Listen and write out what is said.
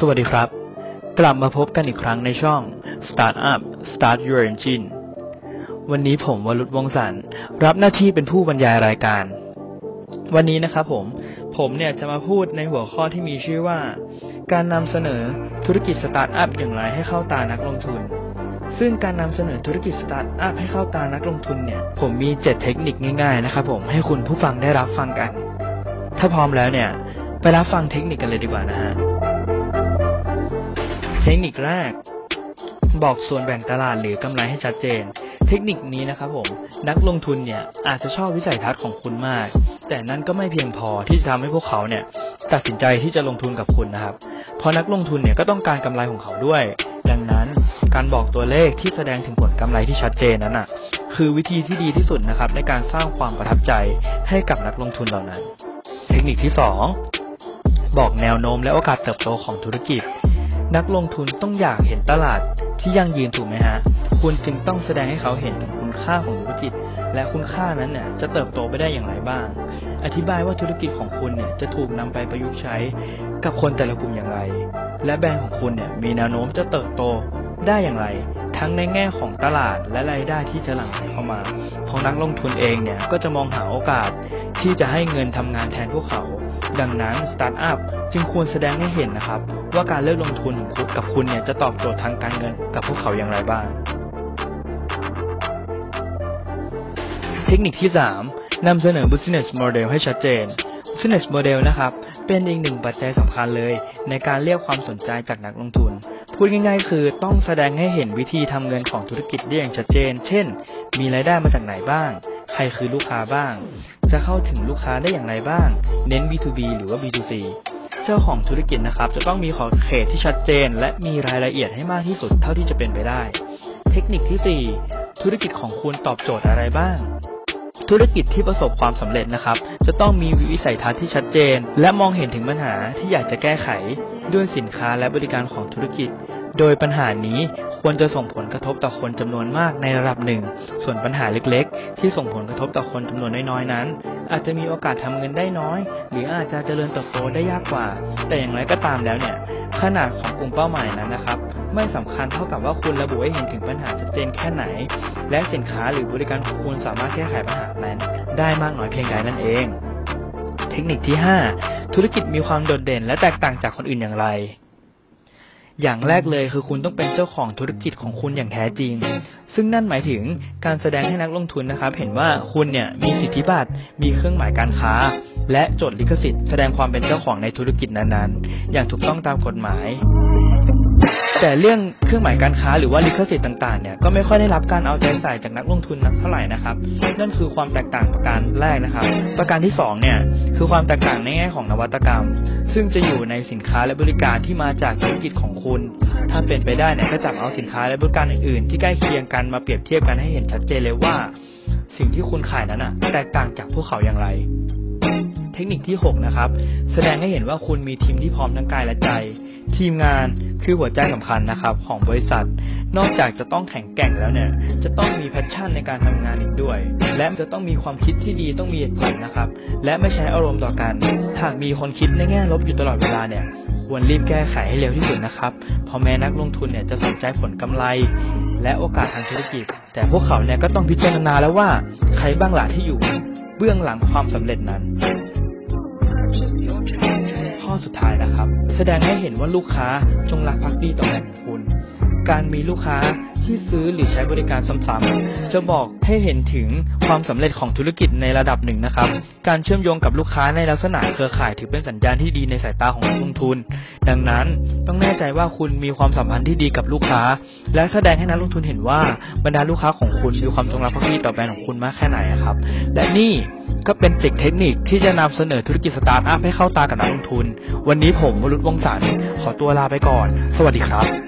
สวัสดีครับ กลับมาพบกันอีกครั้งในช่อง Startup Start Your Engine วันนี้ผมวรุษวงสันรับหน้าที่เป็นผู้บรรยายรายการ วันนี้นะครับผม ผมเนี่ยจะมาพูดในหัวข้อที่มีชื่อว่า การนำเสนอธุรกิจสตาร์ทอัพอย่างไรให้เข้าตานักลงทุน ซึ่งการนำเสนอธุรกิจสตาร์ทอัพให้เข้าตานักลงทุนเนี่ย ผมมี 7 เทคนิคง่ายๆนะครับผมให้คุณผู้ฟังได้รับฟังกัน ถ้าพร้อมแล้วเนี่ย ไปรับฟังเทคนิคกันเลยดีกว่านะฮะ ทคนิคแรก บอกส่วนแบ่งตลาดหรือกำไรให้ชัดเจน เทคนิคนี้นะครับผม นักลงทุนเนี่ยอาจจะชอบวิสัยทัศน์ของคุณมาก แต่นั่นก็ไม่เพียงพอที่จะทำให้พวกเขาเนี่ย ตัดสินใจที่จะลงทุนกับคุณนะครับ เพราะนักลงทุนเนี่ยก็ต้องการกำไรของเขาด้วย ดังนั้นการบอกตัวเลขที่แสดงถึงผลกำไรที่ชัดเจนนั้นอะ คือวิธีที่ดีที่สุดนะครับ ในการสร้างความประทับใจให้กับนักลงทุนเหล่านั้น เทคนิคที่สองบอกแนวโน้มและโอกาสเติบโตของธุรกิจ นักลงทุนต้องอยากเห็นตลาดที่ยั่งยืนถูกไหมฮะ คุณจึงต้องแสดงให้เขาเห็นถึงคุณค่าของธุรกิจ และคุณค่านั้นเนี่ยจะเติบโตไปได้อย่างไรบ้าง อธิบายว่าธุรกิจของคุณเนี่ยจะถูกนำไปประยุกต์ใช้กับคนแต่ละกลุ่มอย่างไร และแบรนด์ของคุณเนี่ยมีแนวโน้มจะเติบโตได้อย่างไร ทั้งในแง่ของตลาดและรายได้ที่จะหลั่งไหลเข้ามาเพราะนักลงทุนเองเนี่ยก็จะมองหาโอกาสที่จะให้เงินทำงานแทนพวกเขา ดังนั้นสตาร์ทอัพจึงควรแสดงให้เห็นนะครับ ว่าการเลือกลงทุนกับคุณเนี่ยจะตอบโจทย์ทางการเงินกับพวกเขาอย่างไรบ้าง เทคนิคที่ 3นำเสนอ business model ให้ชัดเจน business model นะครับ เป็นอีกหนึ่งปัจจัยสำคัญเลย ในการเรียกความสนใจจากนักลงทุน พูดง่ายๆ คือต้องแสดงให้เห็นวิธีทำเงินของธุรกิจได้อย่างชัดเจน เช่น มีรายได้มาจากไหนบ้าง ใครคือลูกค้าบ้าง จะเข้าถึงลูกค้าได้อย่างไรบ้าง เน้น B2B หรือว่า B2C เจ้าของธุรกิจนะครับ จะต้องมีขอบเขตที่ชัดเจน และมีรายละเอียดให้มากที่สุดเท่าที่จะเป็นไปได้ เทคนิคที่ 4 ธุรกิจของคุณตอบโจทย์อะไรบ้าง ธุรกิจที่ประสบความสำเร็จนะครับ จะต้องมีวิสัยทัศน์ที่ชัดเจน และมองเห็นถึงปัญหาที่อยากจะแก้ไข ด้วยสินค้าและบริการของธุรกิจ โดยปัญหานี้ควรจะส่งผลกระทบต่อคนจำนวนมากในระดับหนึ่ง ส่วนปัญหาเล็กๆ ที่ส่งผลกระทบต่อคนจำนวนน้อยๆนั้น อาจจะมีโอกาสทำเงินได้น้อย หรืออาจจะเจริญเติบโตได้ยากกว่า แต่อย่างไรก็ตามแล้วเนี่ย ขนาดของกลุ่มเป้าหมายนั้นนะครับไม่สำคัญเท่ากับว่าคุณระบุให้เห็นถึงปัญหาชัดเจนแค่ไหน และสินค้าหรือบริการของคุณสามารถแก้ไขปัญหานั้นได้มากน้อยเพียงใดนั่นเอง เทคนิคที่ 5 ธุรกิจมีความโดดเด่นและแตกต่างจากคนอื่นอย่างไร อย่างแรกเลยคือคุณต้องเป็นเจ้าของธุรกิจของคุณอย่างแท้จริง ซึ่งนั่นหมายถึงการแสดงให้นักลงทุนนะครับ เห็นว่าคุณเนี่ยมีสิทธิบัตร มีเครื่องหมายการค้า และจดลิขสิทธิ์แสดงความเป็นเจ้าของในธุรกิจนั้นๆ อย่างถูกต้องตามกฎหมาย แต่เรื่องเครื่องหมายการค้าหรือว่าลิขสิทธิ์ต่างๆเนี่ยก็ไม่ค่อยได้รับการเอาใจใส่จากนักลงทุนนักเท่าไหร่นะครับนั่นคือความแตกต่างประการแรกนะครับ ประการที่สองเนี่ยคือความแตกต่างในแง่ของนวัตกรรม ซึ่งจะอยู่ในสินค้าและบริการที่มาจากธุรกิจของคุณ ถ้าเป็นไปได้เนี่ยก็จับเอาสินค้าและบริการอื่นๆ ที่ใกล้เคียงกันมาเปรียบเทียบกันให้เห็นชัดเจนเลยว่า สิ่งที่คุณขายนั้นอะแตกต่างจากพวกเขาอย่างไรเทคนิคที่ 6 นะครับ แสดงให้เห็นว่าคุณมีทีมที่พร้อมทั้งกายและใจ ทีมงาน คือหัวใจสำคัญนะครับ ของบริษัท นอกจากจะต้องแข็งแกร่งแล้วเนี่ย จะต้องมีแพชชั่นในการทำงานอีกด้วย และจะต้องมีความคิดที่ดีต้องมีเหตุผลนะครับ และไม่ใช้อารมณ์ต่อกัน หากมีคนคิดในแง่ลบอยู่ตลอดเวลาเนี่ยควรรีบแก้ไขให้เร็วที่สุดนะครับ เพราะแม้นักลงทุนเนี่ยจะสนใจผลกำไร และโอกาสทางธุรกิจ แต่พวกเขาเนี่ยก็ต้องพิจารณาแล้วว่าใครบ้างหล่ะที่อยู่ เบื้องหลังความสำเร็จนั้น ข้อสุดท้ายนะครับ แสดงให้เห็นว่าลูกค้าจงรักภักดีต่อแบรนด์ของคุณ การมีลูกค้าที่ซื้อหรือใช้บริการซ้ำๆจะบอกให้เห็นถึงความสำเร็จของธุรกิจในระดับหนึ่งนะครับ การเชื่อมโยงกับลูกค้าในลักษณะเครือข่ายถือเป็นสัญญาณที่ดีในสายตาของนักลงทุน ดังนั้นต้องแน่ใจว่าคุณมีความสัมพันธ์ที่ดีกับลูกค้า และแสดงให้นักลงทุนเห็นว่าบรรดาลูกค้าของคุณมีความจงรักภักดีต่อแบรนด์ของคุณมากแค่ไหนครับ และนี่ ก็เป็นเจ็กเทคนิคที่จะนำเสนอธุรกิจสตาร์ทอัพให้เข้าตากับนักลงทุน วันนี้ผมวรุษวงศ์สันขอตัวลาไปก่อน สวัสดีครับ